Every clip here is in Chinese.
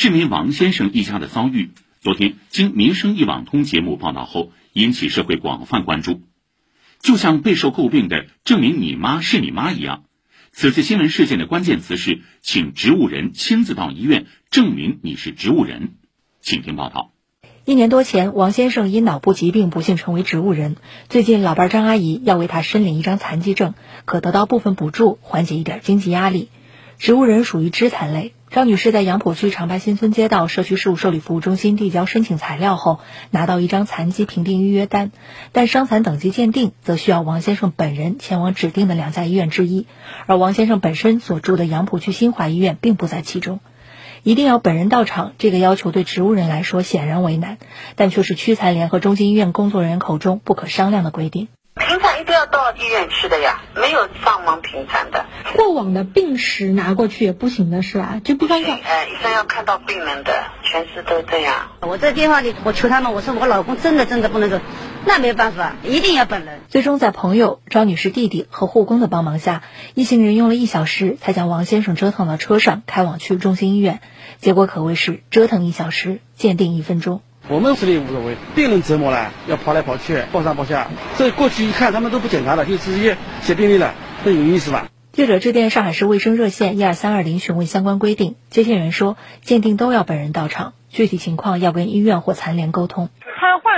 市民王先生一家的遭遇，昨天经《民生一网通》节目报道后，引起社会广泛关注。就像备受诟病的“证明你妈是你妈”一样，此次新闻事件的关键词是请植物人亲自到医院证明你是植物人。请听报道。一年多前，王先生因脑部疾病不幸成为植物人。最近，老伴张阿姨要为他申领一张残疾证，可得到部分补助，缓解一点经济压力。植物人属于肢残类。张女士在杨浦区长白新村街道社区事务受理服务中心递交申请材料后，拿到一张残疾评定预约单，但伤残等级鉴定则需要王先生本人前往指定的两家医院之一，而王先生本身所住的杨浦区新华医院并不在其中。一定要本人到场，这个要求对植物人来说显然为难，但却是区残联和中心医院工作人员口中不可商量的规定。一定要到医院去的呀，没有上门平诊的。过往的病史拿过去也不行的是吧？就不行，哎，医生要看到病人的，全是都这样。我在电话里我求他们，我说我老公真的真的不能走，那没办法，一定要本人。最终在朋友张女士弟弟和护工的帮忙下，一行人用了一小时才将王先生折腾到车上，开往区中心医院。结果可谓是折腾一小时，鉴定一分钟。我们实力无所谓，病人折磨了，要跑来跑去，抱上抱下。这过去一看，他们都不检查了，就直接写病历了，这有意思吧？记者致电上海市卫生热线一二三二零询问相关规定，接线员说，鉴定都要本人到场，具体情况要跟医院或残联沟通。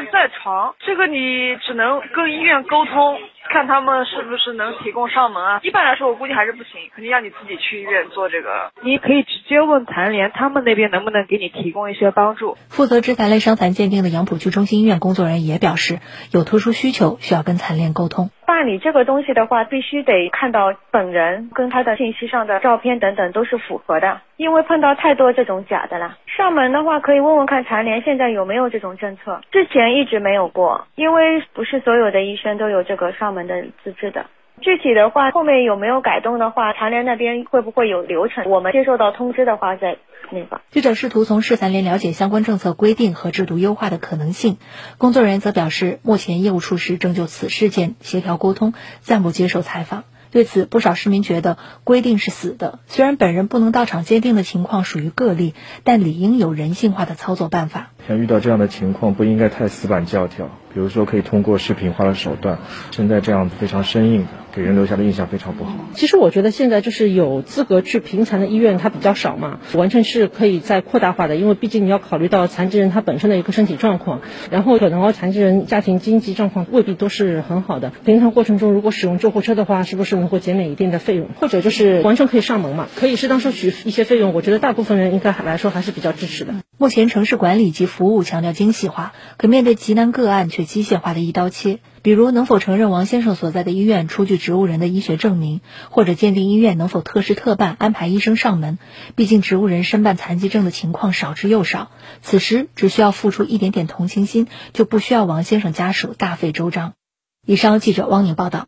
在床，这个你只能跟医院沟通。看他们是不是能提供上门啊？一般来说，我估计还是不行，肯定要你自己去医院做这个。你可以直接问残联，他们那边能不能给你提供一些帮助。负责肢残类伤残鉴定的杨浦区中心医院工作人员也表示，有特殊需求需要跟残联沟通。办理这个东西的话，必须得看到本人跟他的信息上的照片等等都是符合的，因为碰到太多这种假的了。上门的话，可以问问看残联现在有没有这种政策，之前一直没有过，因为不是所有的医生都有这个上门的资质的。具体的话，后面有没有改动的话，残联那边会不会有流程？我们接受到通知的话，再那个。记者试图从市残联了解相关政策规定和制度优化的可能性，工作人员则表示，目前业务处室正就此事件协调沟通，暂不接受采访。对此，不少市民觉得规定是死的。虽然本人不能到场鉴定的情况属于个例，但理应有人性化的操作办法。像遇到这样的情况，不应该太死板教条。比如说，可以通过视频化的手段。现在这样子非常生硬的，给人留下的印象非常不好。其实我觉得现在就是有资格去评残的医院，它比较少嘛，完全是可以再扩大化的。因为毕竟你要考虑到残疾人他本身的一个身体状况，然后可能残疾人家庭经济状况未必都是很好的。平常过程中如果使用救护车的话，是不是能够减免一定的费用？或者就是完全可以上门嘛，可以适当收取一些费用。我觉得大部分人应该来说还是比较支持的。目前城市管理及服务强调精细化，可面对极难个案机械化的一刀切。比如，能否承认王先生所在的医院出具植物人的医学证明，或者鉴定医院能否特事特办安排医生上门？毕竟植物人申办残疾证的情况少之又少，此时只需要付出一点点同情心，就不需要王先生家属大费周章。以上记者汪宁报道。